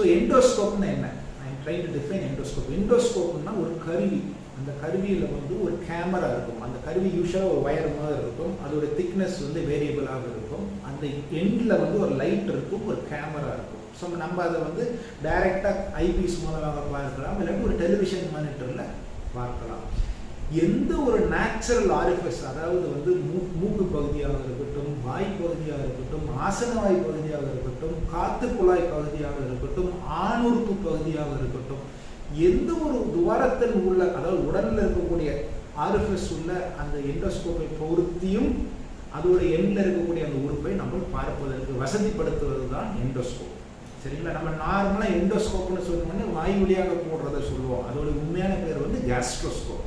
So எண்டோஸ்கோப்னா என்ன? I try to define endoscope எண்டோஸ்கோப்னா ஒரு கருவி. அந்த கருவியில் வந்து ஒரு கேமரா இருக்கும். அந்த கருவி யூஸ்வலாக ஒரு ஒயர் மாதிரி இருக்கும். அதோட திக்னஸ் வந்து வேரியபிளாக இருக்கும். அந்த எண்டில் வந்து ஒரு லைட் இருக்கும் ஒரு கேமரா இருக்கும். ஸோ நம்ம அதை வந்து டைரெக்டாக ஐபிஎஸ் மூலமாக பார்க்கலாம். இல்லாட்டி ஒரு டெலிவிஷன் மானிட்டரில் பார்க்கலாம். எந்த ஒரு நேச்சுரல் ஆரிஃபிஸ் அதாவது வந்து மூ மூக்கு பகுதியாக இருக்கட்டும் வாய் ஆசனவாய் பகுதியாக இருக்கட்டும் காத்து குழாய் பகுதியாக இருக்கட்டும் ஆணுறுப்பு பகுதியாக இருக்கட்டும் எந்த ஒரு துவாரத்தில் உள்ள அதாவது உடலில் இருக்கக்கூடிய ஆர்எஃப்எஸ் உள்ள அந்த எண்டோஸ்கோப்பை பொருத்தியும் அதோட எண்ணில் இருக்கக்கூடிய அந்த உறுப்பை நம்ம பார்ப்பதற்கு வசதிப்படுத்துவது தான் எண்டோஸ்கோப். சரிங்களா? நம்ம நார்மலாக எண்டோஸ்கோப்னு சொன்னோம்னா வாய் வழியாக போடுறத சொல்லுவோம். அதோட உண்மையான பேர் வந்து கேஸ்ட்ரோஸ்கோப்.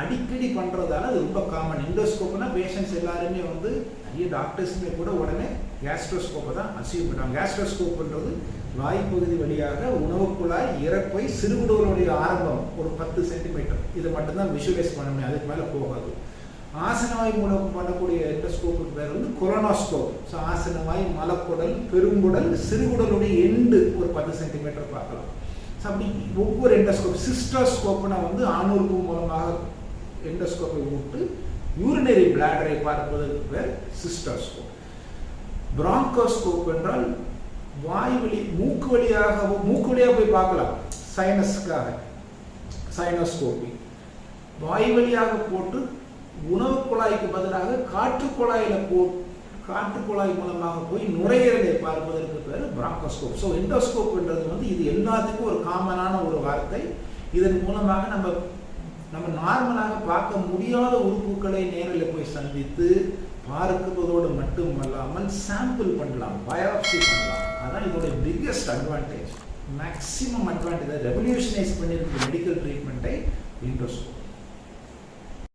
அடிக்கடி பண்ணுறதால அது ரொம்ப காமன் எண்டோஸ்கோப்னா பேஷண்ட்ஸ் எல்லாருமே வந்து நிறைய டாக்டர்ஸுமே கூட உடனே கேஸ்ட்ரோஸ்கோப்பை தான் அசீவ் பண்ணுறாங்க கேஸ்ட்ரோஸ்கோப்ன்றது வாய்ப்பகுதி வழியாக உணவு குழாய் இறப்பை சிறுகுடலுடைய ஆரம்பம் ஒரு பத்து சென்டிமீட்டர் இதை மட்டும்தான் விஷுவலைஸ் பண்ண முடியும். அதுக்கு மேலே போகாது. ஆசனவாய் மூலம் பண்ணக்கூடிய எண்டோஸ்கோப்புக்கு பேர் வந்து கொரோனாஸ்கோப் ஸோ ஆசனவாய் மலக்குடல் பெருங்குடல் சிறுகுடலுடைய எண்டு ஒரு பத்து சென்டிமீட்டர் பார்க்கலாம். ஸோ அப்படி ஒவ்வொரு எண்டோஸ்கோப் சிஸ்டோஸ்கோப்னா வந்து ஆணுறுப்பு மூலமாக எண்டோஸ்கோப்பை விட்டு யூரினரி பிளாடரை பார்ப்பதற்கு பேர் சிஸ்டோஸ்கோப் பிராங்கோஸ்கோப் என்றால் வாய் வழி மூக்கு வழியாக மூக்கு வழியாக போய் பார்க்கலாம். சைனஸ்க்காக சைனோஸ்கோபி வாய் வழியாக போட்டு உணவு குழாய்க்கு பதிலாக காற்று குழாயில் போ காற்று குழாய் மூலமாக போய் நுரையீரலை பார்ப்பதற்கு பேர் பிராங்கோஸ்கோப் ஸோ எண்டோஸ்கோப்ன்றது வந்து இது எல்லாத்துக்கும் ஒரு காமனான ஒரு வார்த்தை. இதன் மூலமாக நம்ம நம்ம நார்மலாக பார்க்க முடியாத உறுப்புகளை நேரில் போய் சந்தித்து பார்க்குவதோடு மட்டுமல்லாமல் சாம்பிள் பண்ணலாம் பயாப்சி பண்ணலாம். அதான் இதோட biggest advantage maximum advantage revolutionise பண்ணியிருக்க மெடிக்கல் ட்ரீட்மெண்ட்டை இன்ட்ரெஸ்ட்